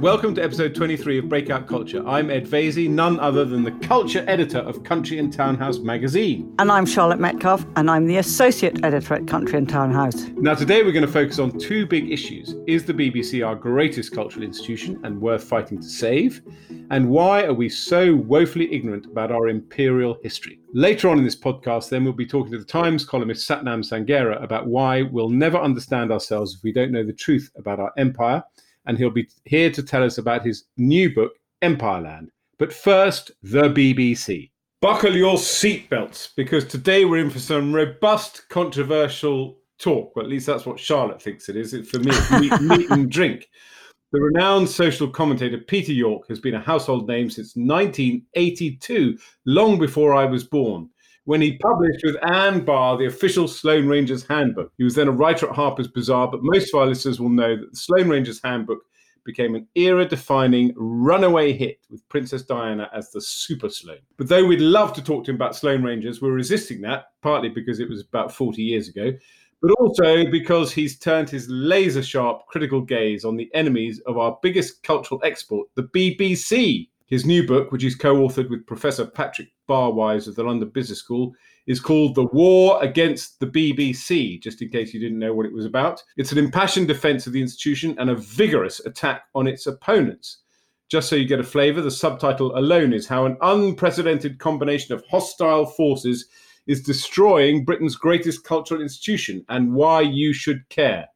Welcome to episode 23 of Breakout Culture. I'm Ed Vaizey, none other than the culture editor of Country and Townhouse magazine. And I'm Charlotte Metcalf, and I'm the associate editor at Country and Townhouse. Now, today we're going to focus on two big issues Is the BBC our greatest cultural institution and worth fighting to save? And why are we so woefully ignorant about our imperial history? Later on in this podcast, then we'll be talking to the Times columnist Sathnam Sanghera about why we'll never understand ourselves if we don't know the truth about our empire and he'll be here to tell us about his new book, Empireland. But first, the BBC. Buckle your seatbelts because today we're in for some robust, controversial talk. Well, at least that's what Charlotte thinks it is. It's for me, meat, meat and drink. The renowned social commentator Peter York has been a household name since 1982, long before I was born when he published with Anne Barr the official Sloane Rangers Handbook. He was then a writer at Harper's Bazaar, but most of our listeners will know that the Sloane Rangers Handbook became an era defining runaway hit with Princess Diana as the Super Sloane. But though we'd love to talk to him about Sloane Rangers, we're resisting that, partly because it was about 40 years ago, but also because he's turned his laser sharp critical gaze on the enemies of our biggest cultural export, the BBC. His new book, which he's co authored with Professor Patrick Barwise of the London Business School, is called The War Against the BBC, just in case you didn't know what it was about. It's an impassioned defense of the institution and a vigorous attack on its opponents. Just so you get a flavour, the subtitle alone is How an Unprecedented Combination of Hostile Forces is Destroying Britain's Greatest Cultural Institution and Why You Should Care.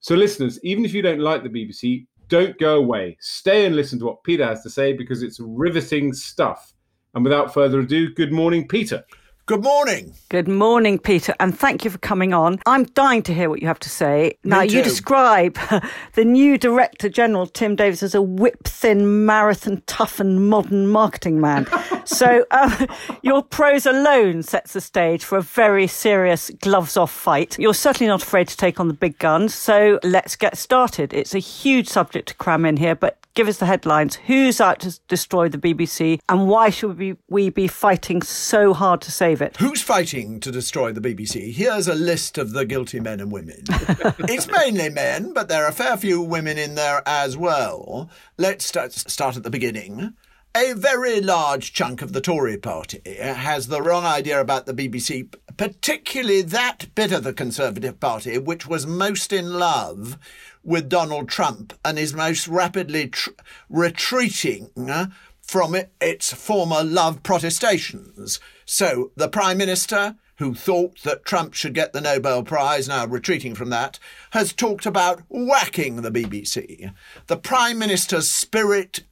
So, listeners, even if you don't like the BBC, don't go away. Stay and listen to what Peter has to say because it's riveting stuff. And without further ado, good morning, Peter. Good morning. Good morning, Peter, and thank you for coming on. I'm dying to hear what you have to say. Me now, too. you describe the new Director General, Tim Davies, as a whip thin, marathon toughened modern marketing man. so, um, your prose alone sets the stage for a very serious gloves off fight. You're certainly not afraid to take on the big guns, so let's get started. It's a huge subject to cram in here, but give us the headlines. Who's out to destroy the BBC and why should we, we be fighting so hard to save it? Who's fighting to destroy the BBC? Here's a list of the guilty men and women. it's mainly men, but there are a fair few women in there as well. Let's start, start at the beginning. A very large chunk of the Tory party has the wrong idea about the BBC, particularly that bit of the Conservative Party which was most in love with Donald Trump and is most rapidly tr- retreating uh, from it, its former love protestations. So the Prime Minister, who thought that Trump should get the Nobel Prize, now retreating from that, has talked about whacking the BBC. The Prime Minister's spirit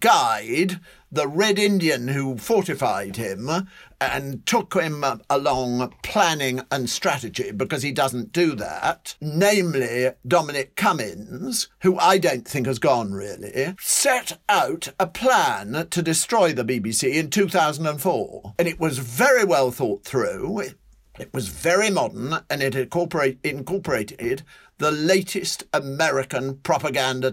guide the Red Indian who fortified him and took him along planning and strategy because he doesn't do that, namely Dominic Cummings, who I don't think has gone really, set out a plan to destroy the BBC in 2004. And it was very well thought through. It was very modern and it incorporate, incorporated the latest American propaganda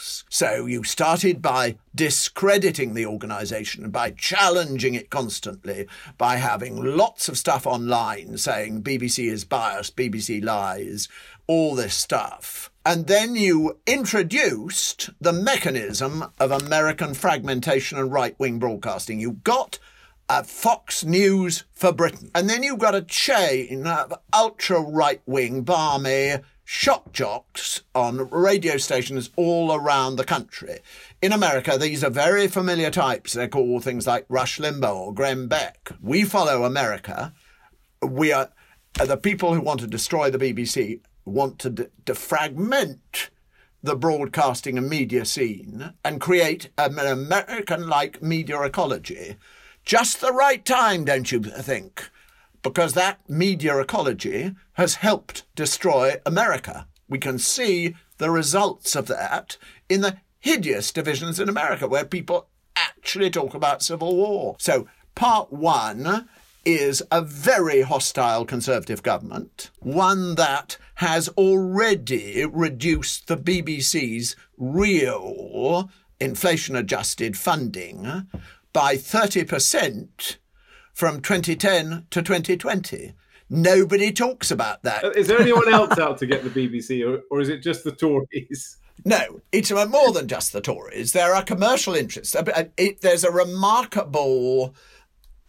So you started by discrediting the organization, by challenging it constantly, by having lots of stuff online saying BBC is biased, BBC lies, all this stuff. And then you introduced the mechanism of American fragmentation and right wing broadcasting. You got uh, Fox News for Britain. And then you've got a chain of ultra right wing, barmy shock jocks on radio stations all around the country. In America, these are very familiar types. They're called things like Rush Limbaugh or Glenn Beck. We follow America. We are the people who want to destroy the BBC want to defragment the broadcasting and media scene and create an American like media ecology just the right time, don't you think? Because that media ecology has helped destroy America. We can see the results of that in the hideous divisions in America where people actually talk about civil war. So, part one is a very hostile Conservative government, one that has already reduced the BBC's real inflation adjusted funding by 30% from 2010 to 2020. Nobody talks about that. Uh, is there anyone else out to get the BBC, or, or is it just the Tories? No, it's uh, more than just the Tories. There are commercial interests. Uh, there's a remarkable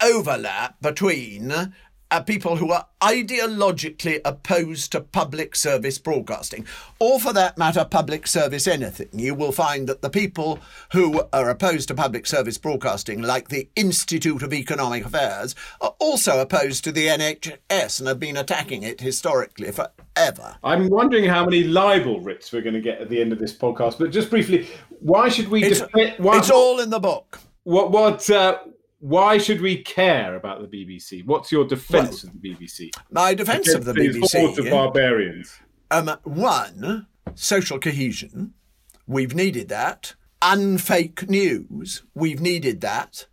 overlap between are people who are ideologically opposed to public service broadcasting, or for that matter, public service anything. You will find that the people who are opposed to public service broadcasting, like the Institute of Economic Affairs, are also opposed to the NHS and have been attacking it historically forever. I'm wondering how many libel writs we're going to get at the end of this podcast, but just briefly, why should we? It's, why, it's all in the book. What? What? Uh, why should we care about the BBC? What's your defence well, of the BBC? My defence of the BBC. of barbarians. Um, one, social cohesion. We've needed that. Unfake news. We've needed that.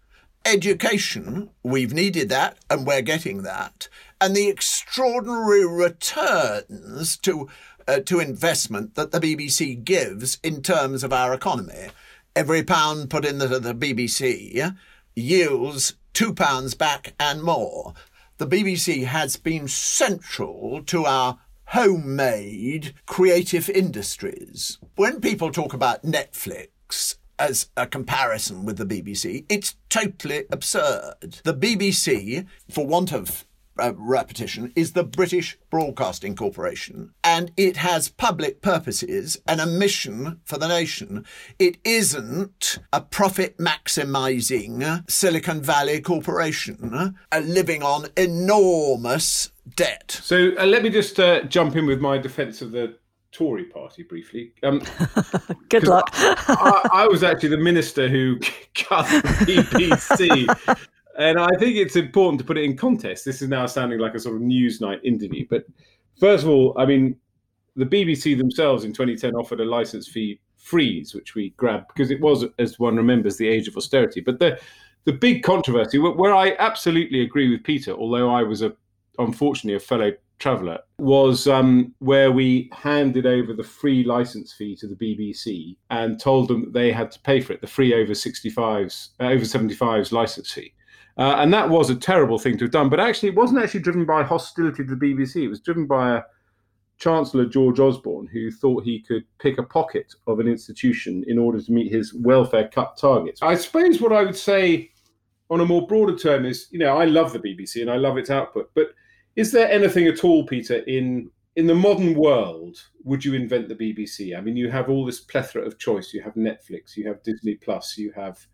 Education. We've needed that, and we're getting that. And the extraordinary returns to uh, to investment that the BBC gives in terms of our economy. Every pound put in the, the BBC yields £2 back and more. The BBC has been central to our homemade creative industries. When people talk about Netflix, as a comparison with the BBC, it's totally absurd. The BBC, for want of uh, repetition, is the British Broadcasting Corporation, and it has public purposes and a mission for the nation. It isn't a profit maximizing Silicon Valley corporation uh, living on enormous debt. So uh, let me just uh, jump in with my defence of the Tory party briefly. Um, Good luck. I, I, was actually the minister who cut the BBC and I think it's important to put it in context. This is now sounding like a sort of Newsnight interview. But first of all, I mean, the BBC themselves in 2010 offered a license fee freeze, which we grabbed because it was, as one remembers, the age of austerity. But the the big controversy, where I absolutely agree with Peter, although I was a unfortunately a fellow traveller, was um, where we handed over the free license fee to the BBC and told them that they had to pay for it, the free over 65s, uh, over 75s license fee. Uh, and that was a terrible thing to have done. But actually, it wasn't actually driven by hostility to the BBC. It was driven by a Chancellor George Osborne who thought he could pick a pocket of an institution in order to meet his welfare cut targets. I suppose what I would say on a more broader term is, you know, I love the BBC and I love its output, but is there anything at all, Peter, in in the modern world, would you invent the BBC? I mean, you have all this plethora of choice. You have Netflix, you have Disney Plus, you have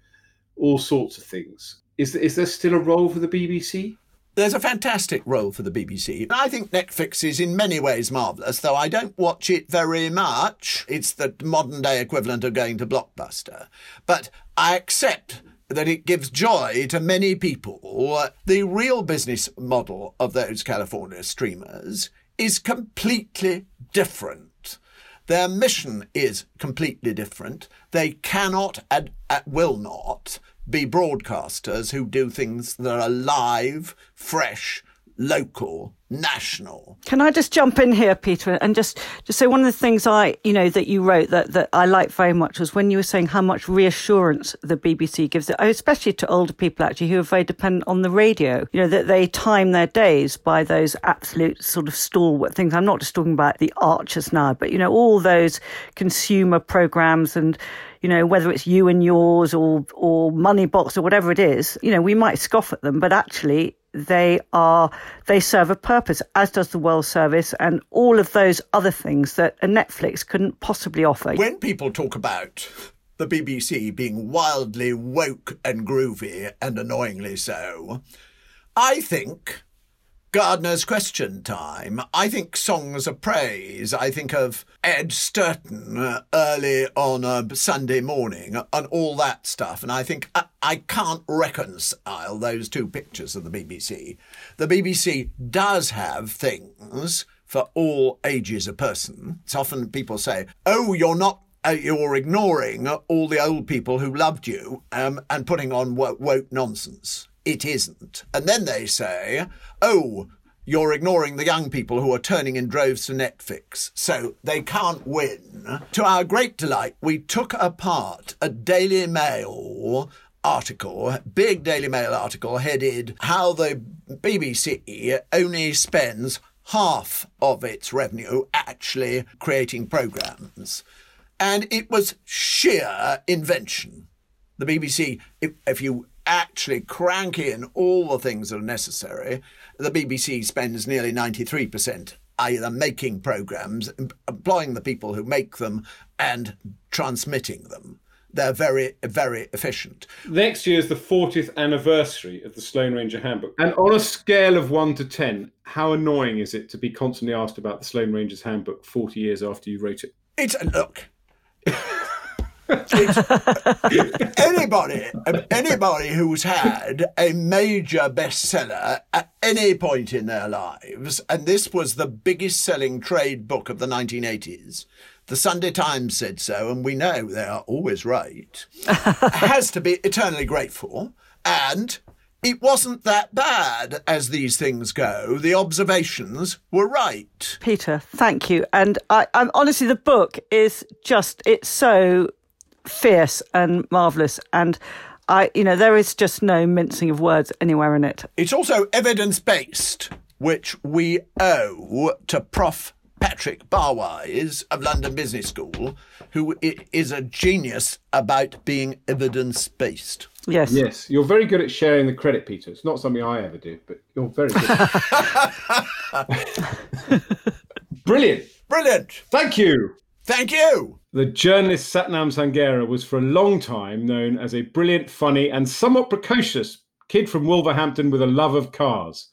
all sorts of things. Is is there still a role for the BBC? There's a fantastic role for the BBC. I think Netflix is in many ways marvellous, though I don't watch it very much. It's the modern day equivalent of going to Blockbuster. But I accept that it gives joy to many people. The real business model of those California streamers is completely different. Their mission is completely different. They cannot and will not be broadcasters who do things that are live, fresh, local, national. Can I just jump in here, Peter, and just just say one of the things I, you know, that you wrote that that I liked very much was when you were saying how much reassurance the BBC gives, oh, especially to older people actually who are very dependent on the radio. You know that they time their days by those absolute sort of stalwart things. I'm not just talking about the Archers now, but you know all those consumer programs and you know, whether it's you and yours or or Moneybox or whatever it is, you know, we might scoff at them, but actually they are they serve a purpose, as does the World Service and all of those other things that a Netflix couldn't possibly offer. When people talk about the BBC being wildly woke and groovy and annoyingly so, I think Gardeners' question time. I think songs of praise. I think of Ed Stourton uh, early on a Sunday morning and all that stuff. And I think I, I can't reconcile those two pictures of the BBC. The BBC does have things for all ages of person. It's often people say, oh, you're not uh, you're ignoring all the old people who loved you um, and putting on woke nonsense it isn't. And then they say, oh, you're ignoring the young people who are turning in droves to Netflix, so they can't win. To our great delight, we took apart a Daily Mail article, big Daily Mail article headed How the BBC Only Spends Half of Its Revenue Actually Creating Programmes. And it was sheer invention. The BBC, if, if you actually crank in all the things that are necessary, the BBC spends nearly 93% either making programs, employing the people who make them, and transmitting them. They're very, very efficient. Next year is the 40th anniversary of the Sloane Ranger Handbook. And on a scale of 1 to 10, how annoying is it to be constantly asked about the Sloane Ranger's Handbook 40 years after you wrote it? It's a look. anybody, anybody who's had a major bestseller at any point in their lives, and this was the biggest selling trade book of the 1980s. The Sunday Times said so, and we know they are always right. has to be eternally grateful, and it wasn't that bad as these things go. The observations were right. Peter, thank you. And I, I'm honestly, the book is just, it's so fierce and marvelous. And I, you know, there is just no mincing of words anywhere in it. It's also evidence based, which we owe to Prof. Patrick Barwise of London Business School, who is a genius about being evidence based. Yes. Yes. You're very good at sharing the credit, Peter. It's not something I ever do, but you're very good. Brilliant. Brilliant. Thank you. Thank you. The journalist Sathnam Sanghera was for a long time known as a brilliant, funny, and somewhat precocious kid from Wolverhampton with a love of cars.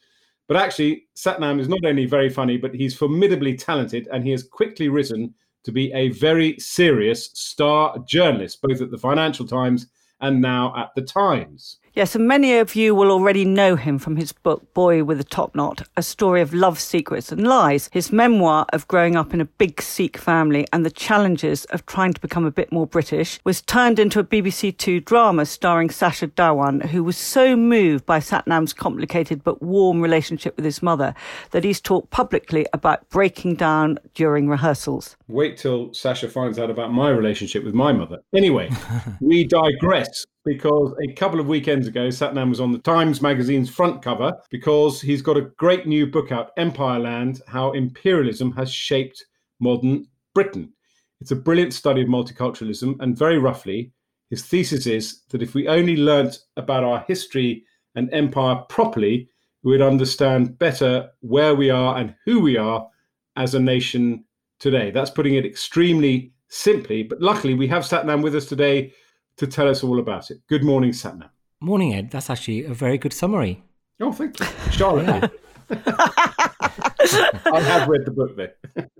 But actually, Sathnam is not only very funny, but he's formidably talented, and he has quickly risen to be a very serious star journalist, both at the Financial Times and now at the Times. Yes, and many of you will already know him from his book Boy with a Top Knot, a story of love, secrets, and lies, his memoir of growing up in a big Sikh family and the challenges of trying to become a bit more British, was turned into a BBC Two drama starring Sacha Dhawan, who was so moved by Sathnam's complicated but warm relationship with his mother that he's talked publicly about breaking down during rehearsals. Wait till Sasha finds out about my relationship with my mother. Anyway, we digress because a couple of weekends ago, Sathnam was on the Times Magazine's front cover because he's got a great new book out, Empire Land How Imperialism Has Shaped Modern Britain. It's a brilliant study of multiculturalism, and very roughly, his thesis is that if we only learnt about our history and empire properly, we would understand better where we are and who we are as a nation today. That's putting it extremely simply, but luckily we have Sathnam with us today to tell us all about it. Good morning, Sathnam. Morning, Ed. That's actually a very good summary. Oh, thank you. Charlotte. I have read the book there.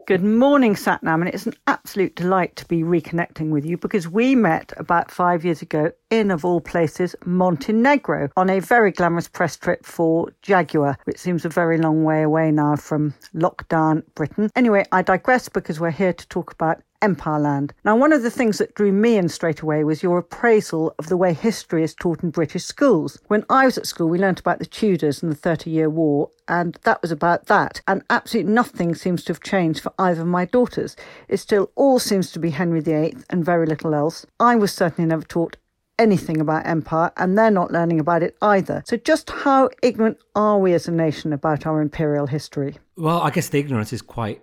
Good morning, Sathnam, and it's an absolute delight to be reconnecting with you because we met about five years ago in, of all places, Montenegro on a very glamorous press trip for Jaguar, which seems a very long way away now from lockdown Britain. Anyway, I digress because we're here to talk about Empire Land. Now, one of the things that drew me in straight away was your appraisal of the way history is taught in British schools. When I was at school, we learnt about the Tudors and the Thirty Year War, and that was about that. And absolutely nothing seems to have changed for either of my daughters. It still all seems to be Henry VIII and very little else. I was certainly never taught anything about empire, and they're not learning about it either. So, just how ignorant are we as a nation about our imperial history? Well, I guess the ignorance is quite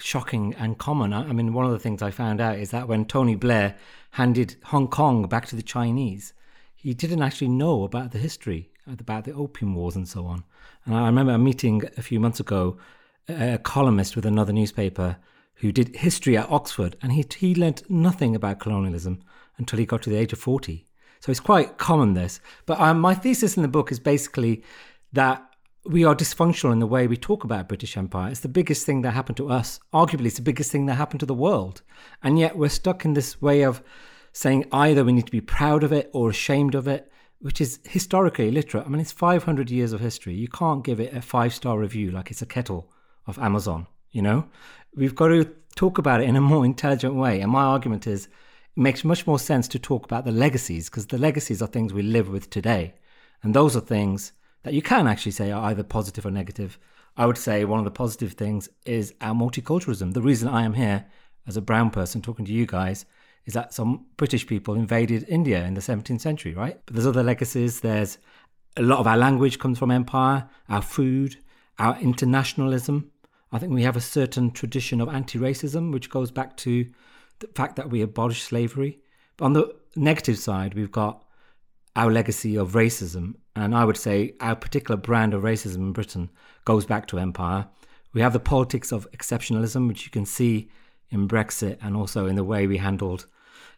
shocking and common. I mean, one of the things I found out is that when Tony Blair handed Hong Kong back to the Chinese, he didn't actually know about the history, about the Opium Wars and so on. And I remember a meeting a few months ago, a columnist with another newspaper who did history at Oxford, and he, he learnt nothing about colonialism until he got to the age of 40. So it's quite common, this. But um, my thesis in the book is basically that we are dysfunctional in the way we talk about British Empire. It's the biggest thing that happened to us. Arguably, it's the biggest thing that happened to the world. And yet we're stuck in this way of saying either we need to be proud of it or ashamed of it, which is historically illiterate. I mean, it's 500 years of history. You can't give it a five star review like it's a kettle of Amazon, you know? We've got to talk about it in a more intelligent way. And my argument is it makes much more sense to talk about the legacies because the legacies are things we live with today. And those are things that you can actually say are either positive or negative. I would say one of the positive things is our multiculturalism. The reason I am here as a brown person talking to you guys is that some British people invaded India in the 17th century, right? But there's other legacies. There's a lot of our language comes from empire, our food, our internationalism. I think we have a certain tradition of anti racism, which goes back to the fact that we abolished slavery. But on the negative side, we've got our legacy of racism. And I would say our particular brand of racism in Britain goes back to empire. We have the politics of exceptionalism, which you can see in Brexit and also in the way we handled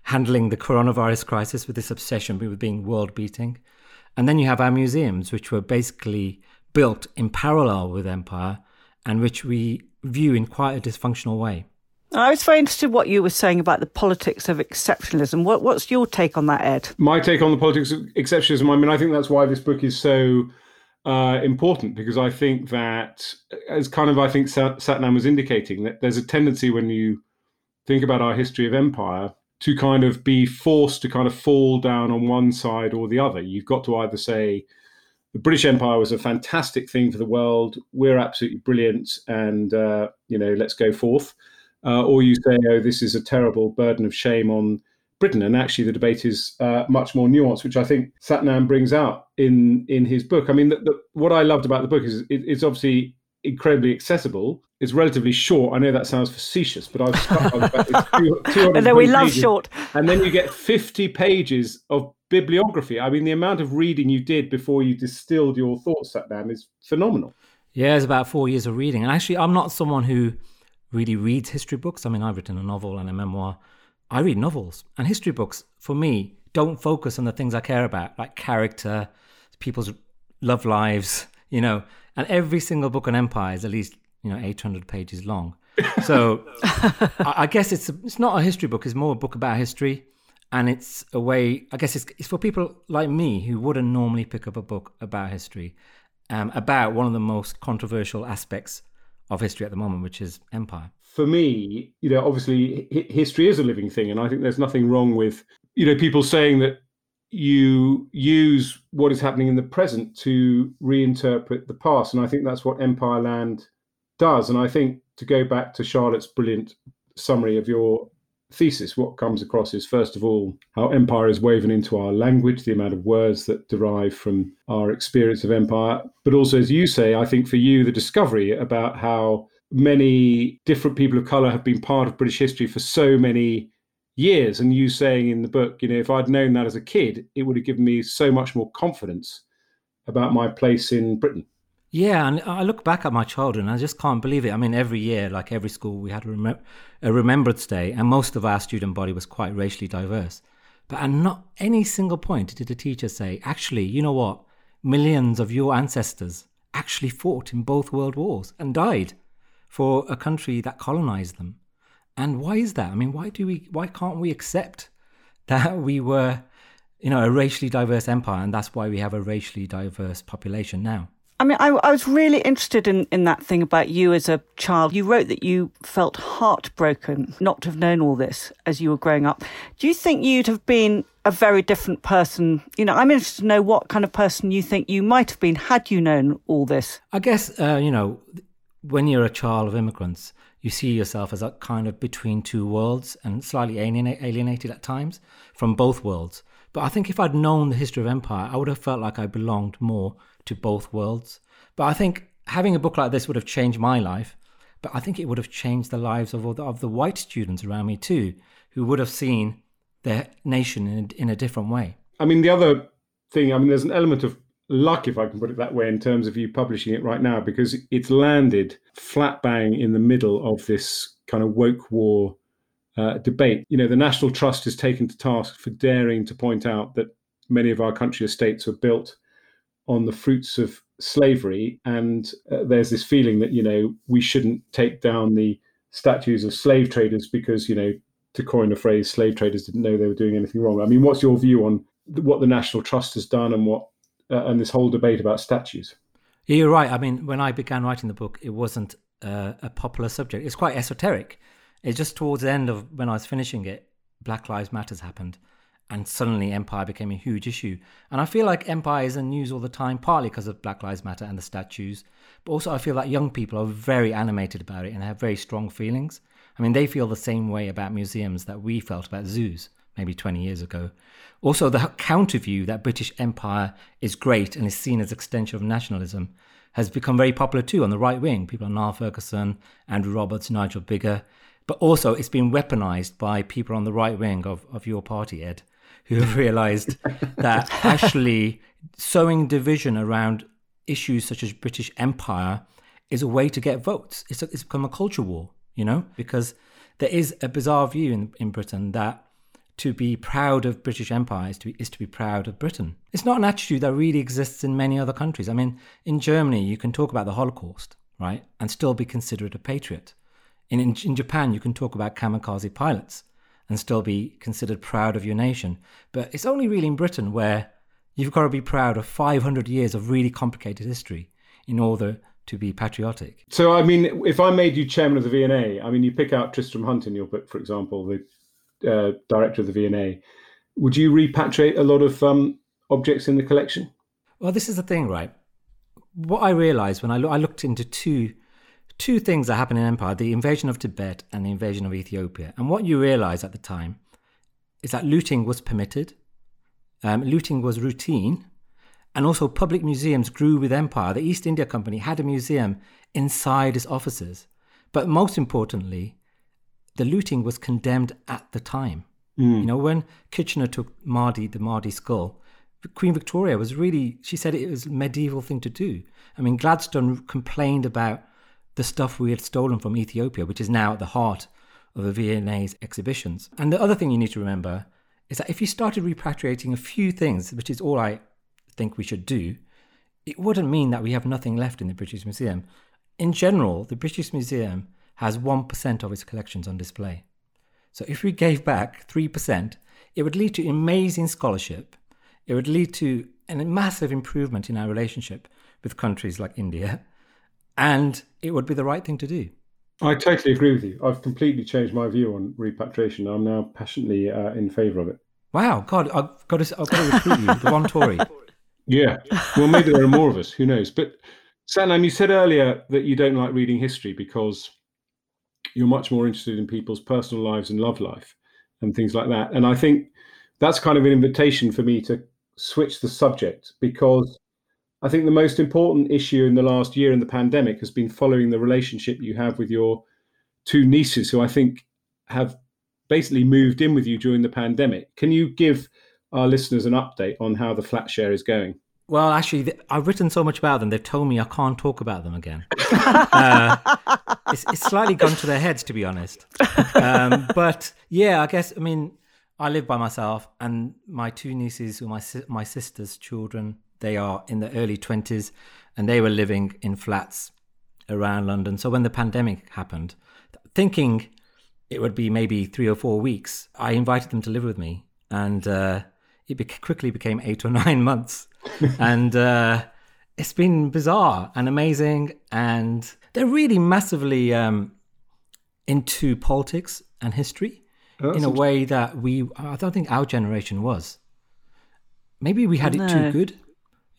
handling the coronavirus crisis with this obsession with being world beating. And then you have our museums, which were basically built in parallel with empire and which we view in quite a dysfunctional way. I was very interested what you were saying about the politics of exceptionalism. What, what's your take on that, Ed? My take on the politics of exceptionalism. I mean, I think that's why this book is so uh, important because I think that, as kind of I think Sathnam was indicating, that there's a tendency when you think about our history of empire to kind of be forced to kind of fall down on one side or the other. You've got to either say the British Empire was a fantastic thing for the world, we're absolutely brilliant, and uh, you know let's go forth, uh, or you say oh this is a terrible burden of shame on Britain. And actually, the debate is uh, much more nuanced, which I think Sathnam brings out in in his book. I mean, the, the, what I loved about the book is it, it's obviously incredibly accessible. It's relatively short. I know that sounds facetious, but I was struck by the fact And then we love pages, short. And then you get 50 pages of bibliography. I mean, the amount of reading you did before you distilled your thoughts, Sathnam, is phenomenal. Yeah, it's about four years of reading. And actually, I'm not someone who really reads history books. I mean, I've written a novel and a memoir. I read novels. And history books, for me, don't focus on the things I care about, like character, people's love lives, you know. And every single book on empire is at least, you know, 800 pages long. So I guess it's it's not a history book. It's more a book about history, and it's a way. I guess it's, it's for people like me who wouldn't normally pick up a book about history, um, about one of the most controversial aspects of history at the moment, which is empire. For me, you know, obviously history is a living thing, and I think there's nothing wrong with you know people saying that you use what is happening in the present to reinterpret the past. And I think that's what Empire Land does. And I think to go back to Charlotte's brilliant summary of your thesis, what comes across is first of all how empire is woven into our language, the amount of words that derive from our experience of empire. But also, as you say, I think for you, the discovery about how many different people of color have been part of British history for so many years. And you saying in the book, you know, if I'd known that as a kid, it would have given me so much more confidence about my place in Britain. Yeah, and I look back at my childhood and I just can't believe it. I mean, every year, like every school, we had a, a Remembrance Day, and most of our student body was quite racially diverse. But at not any single point did a teacher say, actually, you know what? Millions of your ancestors actually fought in both world wars and died for a country that colonized them. And why is that? I mean, why do we? Why can't we accept that we were, you know, a racially diverse empire, and that's why we have a racially diverse population now? I mean, I, I, was really interested in, in that thing about you as a child. You wrote that you felt heartbroken not to have known all this as you were growing up. Do you think you'd have been a very different person? You know, I'm interested to know what kind of person you think you might have been had you known all this. I guess, uh, you know, when you're a child of immigrants, you see yourself as a kind of between two worlds and slightly alienated at times from both worlds. But I think if I'd known the history of empire, I would have felt like I belonged more to both worlds. But I think having a book like this would have changed my life. But I think it would have changed the lives of, the, of the white students around me too, who would have seen their nation in a, in a different way. I mean, the other thing, I mean, there's an element of luck, if I can put it that way, in terms of you publishing it right now, because it's landed flat bang in the middle of this kind of woke war uh, debate. You know, the National Trust is taken to task for daring to point out that many of our country estates were built on the fruits of slavery, and uh, there's this feeling that you know we shouldn't take down the statues of slave traders because you know, to coin a phrase, slave traders didn't know they were doing anything wrong. I mean, what's your view on what the National Trust has done and what uh, and this whole debate about statues. You're right. I mean, when I began writing the book, it wasn't uh, a popular subject. It's quite esoteric. It's just towards the end of when I was finishing it, Black Lives Matters happened, and suddenly empire became a huge issue. And I feel like empire is in news all the time, partly because of Black Lives Matter and the statues, but also I feel that young people are very animated about it and have very strong feelings. I mean, they feel the same way about museums that we felt about zoos maybe 20 years ago. Also, the counter view that British Empire is great and is seen as extension of nationalism has become very popular too on the right wing. People like Niall Ferguson, Andrew Roberts, Nigel Biggar. But also, it's been weaponized by people on the right wing of, of your party, Ed, who have realized that actually sowing division around issues such as British Empire is a way to get votes. It's, a, it's become a culture war, you know, because there is a bizarre view in, in Britain that to be proud of British Empire is to, be, is to be proud of Britain. It's not an attitude that really exists in many other countries. I mean, in Germany, you can talk about the Holocaust, right, and still be considered a patriot. In, in, in Japan, you can talk about kamikaze pilots and still be considered proud of your nation. But it's only really in Britain where you've got to be proud of 500 years of really complicated history in order to be patriotic. So, I mean, if I made you chairman of the V&A, I mean, you pick out Tristram Hunt in your book, for example, the uh, director of the V&A. Would you repatriate a lot of um, objects in the collection? Well, this is the thing, right? What I realized when I, lo- I looked into two two things that happened in empire the invasion of Tibet and the invasion of Ethiopia. And what you realize at the time is that looting was permitted, um, looting was routine, and also public museums grew with empire. The East India Company had a museum inside its offices. But most importantly, the looting was condemned at the time. Mm. You know, when Kitchener took Mahdi the Mahdi skull, Queen Victoria was really, she said it was a medieval thing to do. I mean, Gladstone complained about the stuff we had stolen from Ethiopia, which is now at the heart of the V&A's exhibitions. And the other thing you need to remember is that if you started repatriating a few things, which is all I think we should do, it wouldn't mean that we have nothing left in the British Museum. In general, the British Museum has 1% of its collections on display. So if we gave back 3%, it would lead to amazing scholarship. It would lead to a massive improvement in our relationship with countries like India and it would be the right thing to do. I totally agree with you. I've completely changed my view on repatriation. I'm now passionately uh, in favour of it. Wow, God, I've got to, I've got to recruit you, the one Tory. Yeah, well, maybe there are more of us. Who knows? But Sathnam, you said earlier that you don't like reading history because you're much more interested in people's personal lives and love life and things like that. And I think that's kind of an invitation for me to switch the subject because I think the most important issue in the last year in the pandemic has been following the relationship you have with your two nieces, who I think have basically moved in with you during the pandemic. Can you give our listeners an update on how the flat share is going? Well, actually, I've written so much about them. They've told me I can't talk about them again. uh, it's, it's, slightly gone to their heads, to be honest. Um, but yeah, I guess I mean I live by myself, and my two nieces, who are my my sister's children, they are in the early 20s and they were living in flats around London. So when the pandemic happened, thinking it would be maybe three or four weeks, I invited them to live with me. And uh, it be- quickly became eight or nine months. and uh, it's been bizarre and amazing. And they're really massively um, into politics and history oh, in a way that we, I don't think our generation was. Maybe we had no. it too good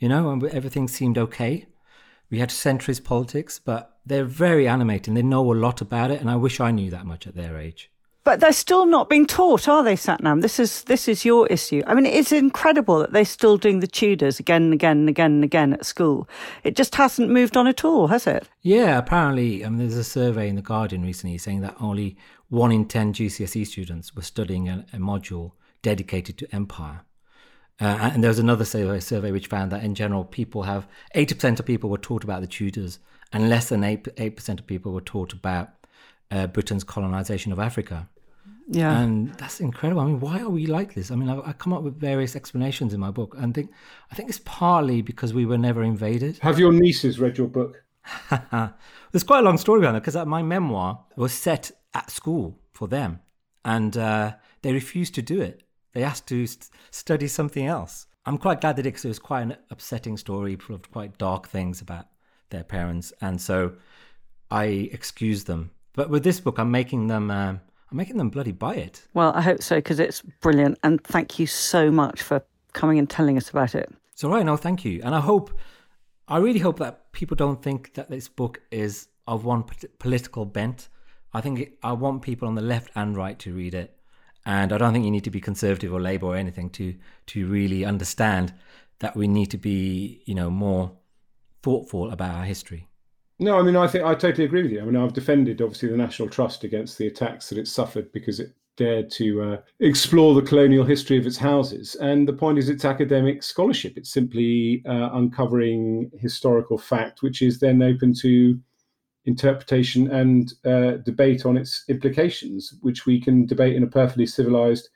you know, and everything seemed okay. We had centrist politics, but they're very animated. They know a lot about it, and I wish I knew that much at their age. But they're still not being taught, are they, Sathnam? This is this is your issue. I mean, it's incredible that they're still doing the Tudors again and again and again and again at school. It just hasn't moved on at all, has it? Yeah, apparently, I mean, there's a survey in the Guardian recently saying that only one in ten GCSE students were studying a, a module dedicated to empire. Uh, and there was another survey, survey which found that in general, people have 80% of people were taught about the Tudors, and less than 8, 8% of people were taught about uh, Britain's colonization of Africa. Yeah. And that's incredible. I mean, why are we like this? I mean, I, I, come up with various explanations in my book and think I think it's partly because we were never invaded. Have your nieces read your book? There's quite a long story behind it because my memoir was set at school for them and uh, they refused to do it. They asked to st- study something else. I'm quite glad that it, it was quite an upsetting story, full of quite dark things about their parents, and so I excused them. But with this book, I'm making them. Uh, I'm making them bloody buy it. Well, I hope so because it's brilliant, and thank you so much for coming and telling us about it. It's all right. No, thank you, and I hope, I really hope that people don't think that this book is of one political bent. I think it, I want people on the left and right to read it and I don't think you need to be conservative or Labour or anything to to really understand that we need to be, you know, more thoughtful about our history. No, I mean, I think I totally agree with you. I mean, I've defended obviously the National Trust against the attacks that it suffered because it dared to uh, explore the colonial history of its houses. And the point is, it's academic scholarship. It's simply uh, uncovering historical fact, which is then open to interpretation and uh, debate on its implications, which we can debate in a perfectly civilized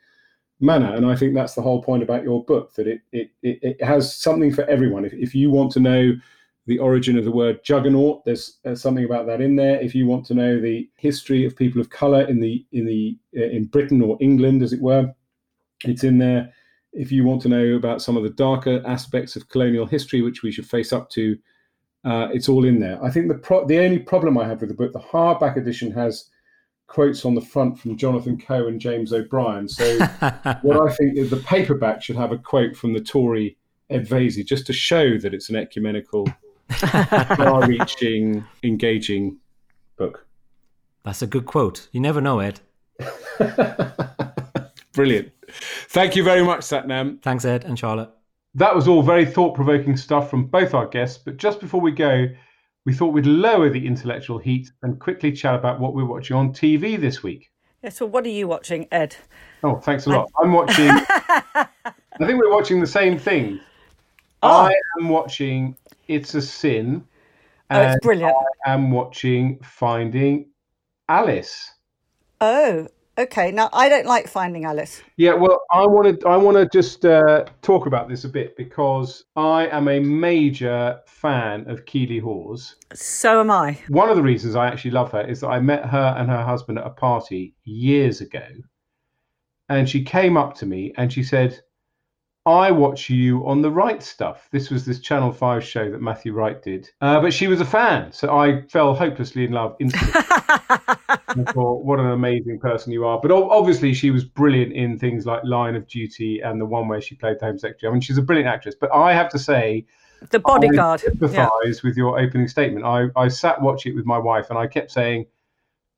manner. And I think that's the whole point about your book that it it, it has something for everyone. If, if you want to know the origin of the word juggernaut. There's uh, something about that in there. If you want to know the history of people of color in the in the uh, in Britain or England, as it were, it's in there. If you want to know about some of the darker aspects of colonial history, which we should face up to, uh, it's all in there. I think the pro- the only problem I have with the book, the hardback edition has quotes on the front from Jonathan Coe and James O'Brien. So what I think is the paperback should have a quote from the Tory Ed Vaizey, just to show that it's an ecumenical far-reaching, engaging book. That's a good quote. You never know, Ed. Brilliant. Thank you very much, Sathnam. Thanks, Ed and Charlotte. That was all very thought provoking stuff from both our guests. But just before we go, we thought we'd lower the intellectual heat and quickly chat about what we're watching on TV this week. Yeah, so what are you watching, Ed? Oh, thanks a lot. I'm watching. I think we're watching the same thing. Oh. I am watching it's a Sin. Oh, it's brilliant. I am watching Finding Alice. Oh, okay. Now I don't like Finding Alice. Yeah, well, I want to I want to just uh, talk about this a bit because I am a major fan of Keeley Hawes. So am I. One of the reasons I actually love her is that I met her and her husband at a party years ago, and she came up to me and she said, I watch you on the Wright stuff. This was this Channel 5 show that Matthew Wright did. Uh, but she was a fan. So I fell hopelessly in love instantly. I thought, what an amazing person you are. But obviously, she was brilliant in things like Line of Duty and the one where she played the Home Secretary. I mean, she's a brilliant actress. But I have to say, The Bodyguard. I sympathise yeah. with your opening statement. I, I sat watching it with my wife and I kept saying,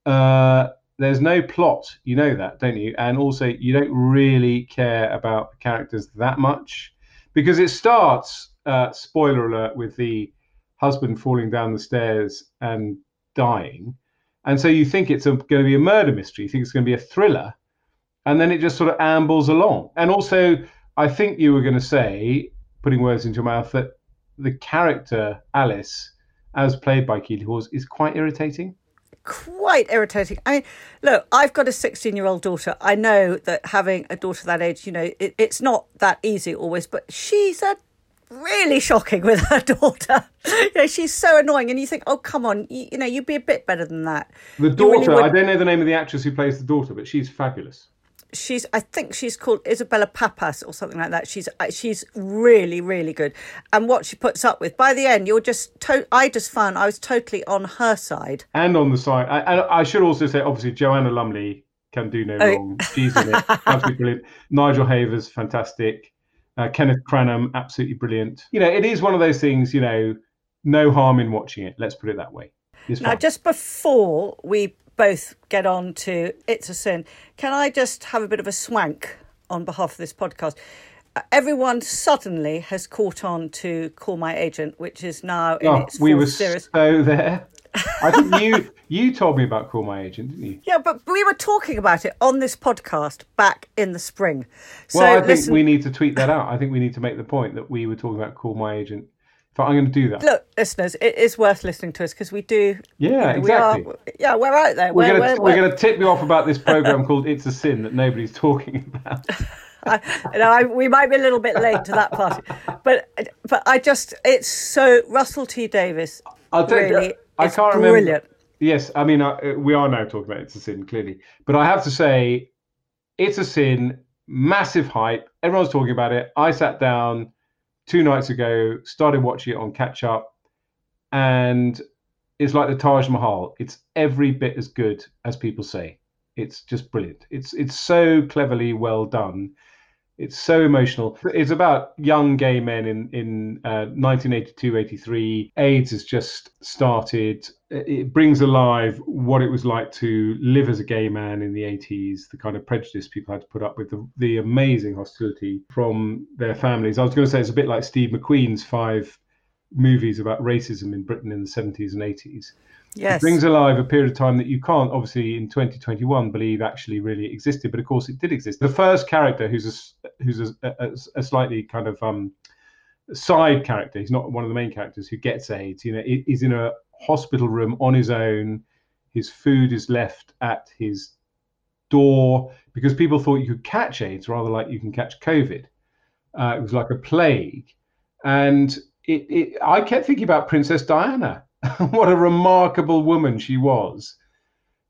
uh, there's no plot. You know that, don't you? And also, you don't really care about the characters that much because it starts, uh, spoiler alert, with the husband falling down the stairs and dying. And so you think it's going to be a murder mystery, you think it's going to be a thriller. And then it just sort of ambles along. And also, I think you were going to say, putting words into your mouth, that the character Alice, as played by Keeley Hawes, is quite irritating quite irritating. I mean, look, I've got a 16 year old daughter. I know that having a daughter that age, you know, it, it's not that easy always, but she's a really shocking with her daughter. you know, she's so annoying, and you think, oh, come on, you, you know, you'd be a bit better than that. The daughter, really I don't know the name of the actress who plays the daughter, but she's fabulous she's I think she's called Isabella Pappas or something like that. She's uh, she's really really good, and what she puts up with. By the end, you're just to- I just found I was totally on her side and on the side. I, I should also say, obviously, Joanna Lumley can do no oh. wrong. She's in it, absolutely brilliant. Nigel Havers, fantastic. Uh, Kenneth Branagh, absolutely brilliant. You know, it is one of those things. You know, no harm in watching it. Let's put it that way. Now, just before we both get on to It's a Sin, can I just have a bit of a swank on behalf of this podcast? Uh, everyone suddenly has caught on to Call My Agent, which is now in oh, its we were series. so there. I think you you told me about Call My Agent, didn't you? Yeah, but we were talking about it on this podcast back in the spring. So well, I think listen... we need to tweet that out. I think we need to make the point that we were talking about Call My Agent but I'm going to do that. Look, listeners, it is worth listening to us because we do. Yeah, you exactly. We are, yeah, we're out there. We're, we're, gonna, we're, we're going to tip you off about this program called "It's a Sin" that nobody's talking about. I, you know, I, we might be a little bit late to that party, but but I just it's so Russell T Davies. I'll really, you, I can't remember. Brilliant. Yes, I mean uh, we are now talking about "It's a Sin" clearly, but I have to say, "It's a Sin." Massive hype. Everyone's talking about it. I sat down two nights ago, started watching it on catch up, and it's like the Taj Mahal. It's every bit as good as people say. It's just brilliant. It's it's so cleverly well done. It's so emotional. It's about young gay men in in uh, 1982, 83. AIDS has just started. It brings alive what it was like to live as a gay man in the 80s, the kind of prejudice people had to put up with, the, the amazing hostility from their families. I was going to say it's a bit like Steve McQueen's Five movies about racism in Britain in the 70s and 80s. Yes. It brings alive a period of time that you can't, obviously, in 2021, believe actually really existed. But of course, it did exist. The first character, who's a, who's a, a, a slightly kind of um, side character, he's not one of the main characters, who gets AIDS. You know, is in a hospital room on his own. His food is left at his door because people thought you could catch AIDS rather like you can catch COVID. Uh, it was like a plague, and it, it, I kept thinking about Princess Diana what a remarkable woman she was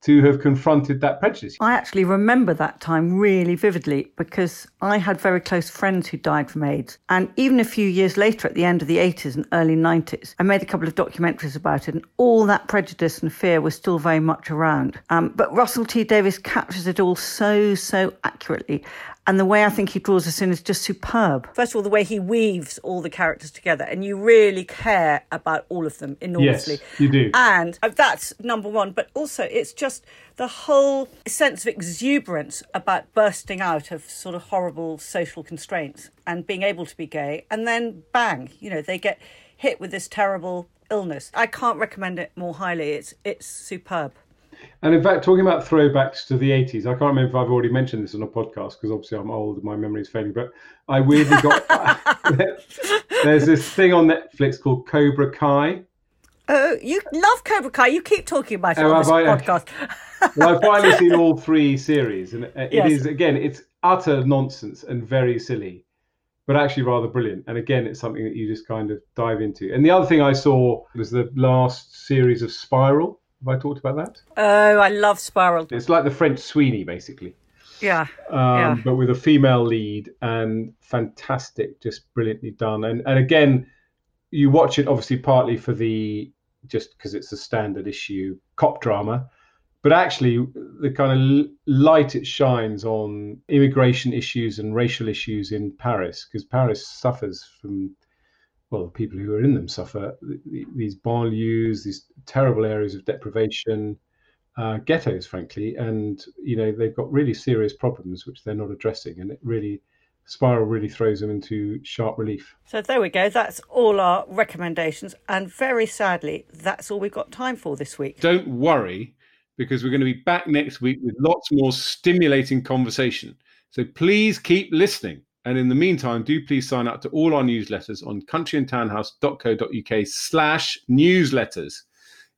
to have confronted that prejudice. I actually remember that time really vividly because I had very close friends who died from AIDS. And even a few years later, at the end of the 80s and early 90s, I made a couple of documentaries about it, and all that prejudice and fear was still very much around. Um, but Russell T Davies captures it all so, so accurately. And the way I think he draws us in is just superb. First of all, the way he weaves all the characters together, and you really care about all of them enormously. Yes, you do. And uh, that's number one. But also, it's just the whole sense of exuberance about bursting out of sort of horrible social constraints and being able to be gay. And then, bang, you know, they get hit with this terrible illness. I can't recommend it more highly. It's it's superb. And in fact, talking about throwbacks to the 80s, I can't remember if I've already mentioned this on a podcast because obviously I'm old and my memory is failing, but I weirdly got. there's this thing on Netflix called Cobra Kai. Oh, you love Cobra Kai. You keep talking about it oh, on this I, podcast. well, I've finally seen all three series, and it yes. is again, it's utter nonsense and very silly, but actually rather brilliant. And again, it's something that you just kind of dive into. And the other thing I saw was the last series of Spiral. Have I talked about that? Oh, I love Spiral. It's like the French Sweeney, basically. Yeah. Um, yeah. But with a female lead and fantastic, just brilliantly done. And and again, you watch it obviously partly for the just because it's a standard issue cop drama, but actually the kind of light it shines on immigration issues and racial issues in Paris because Paris suffers from well, the people who are in them suffer these banlieues, these terrible areas of deprivation, uh, ghettos, frankly, and you know they've got really serious problems which they're not addressing, and it really Spiral really throws them into sharp relief. So there we go. That's all our recommendations, and very sadly, that's all we've got time for this week. Don't worry, because we're going to be back next week with lots more stimulating conversation. So please keep listening. And in the meantime, do please sign up to all our newsletters on countryandtownhouse.co.uk slash newsletters.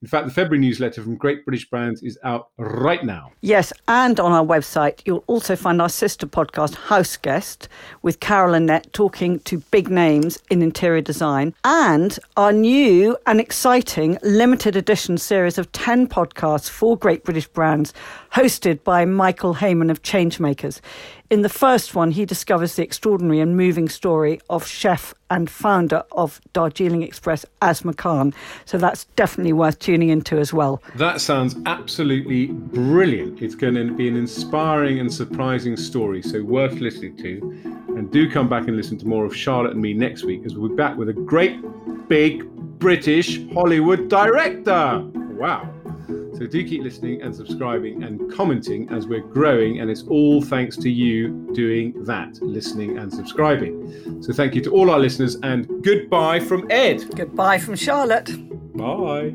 In fact, the February newsletter from Great British Brands is out right now. Yes, and on our website, you'll also find our sister podcast, House Guest, with Carol Annette talking to big names in interior design, and our new and exciting limited edition series of 10 podcasts for Great British Brands, hosted by Michael Hayman of Changemakers. In the first one, he discovers the extraordinary and moving story of chef and founder of Darjeeling Express, Asma Khan. So that's definitely worth tuning into as well. That sounds absolutely brilliant. It's going to be an inspiring and surprising story, so worth listening to. And do come back and listen to more of Charlotte and me next week, as we'll be back with a great big British Hollywood director. Wow. So do keep listening and subscribing and commenting as we're growing, and it's all thanks to you doing that, listening and subscribing. So thank you to all our listeners, and goodbye from Ed. Goodbye from Charlotte. Bye.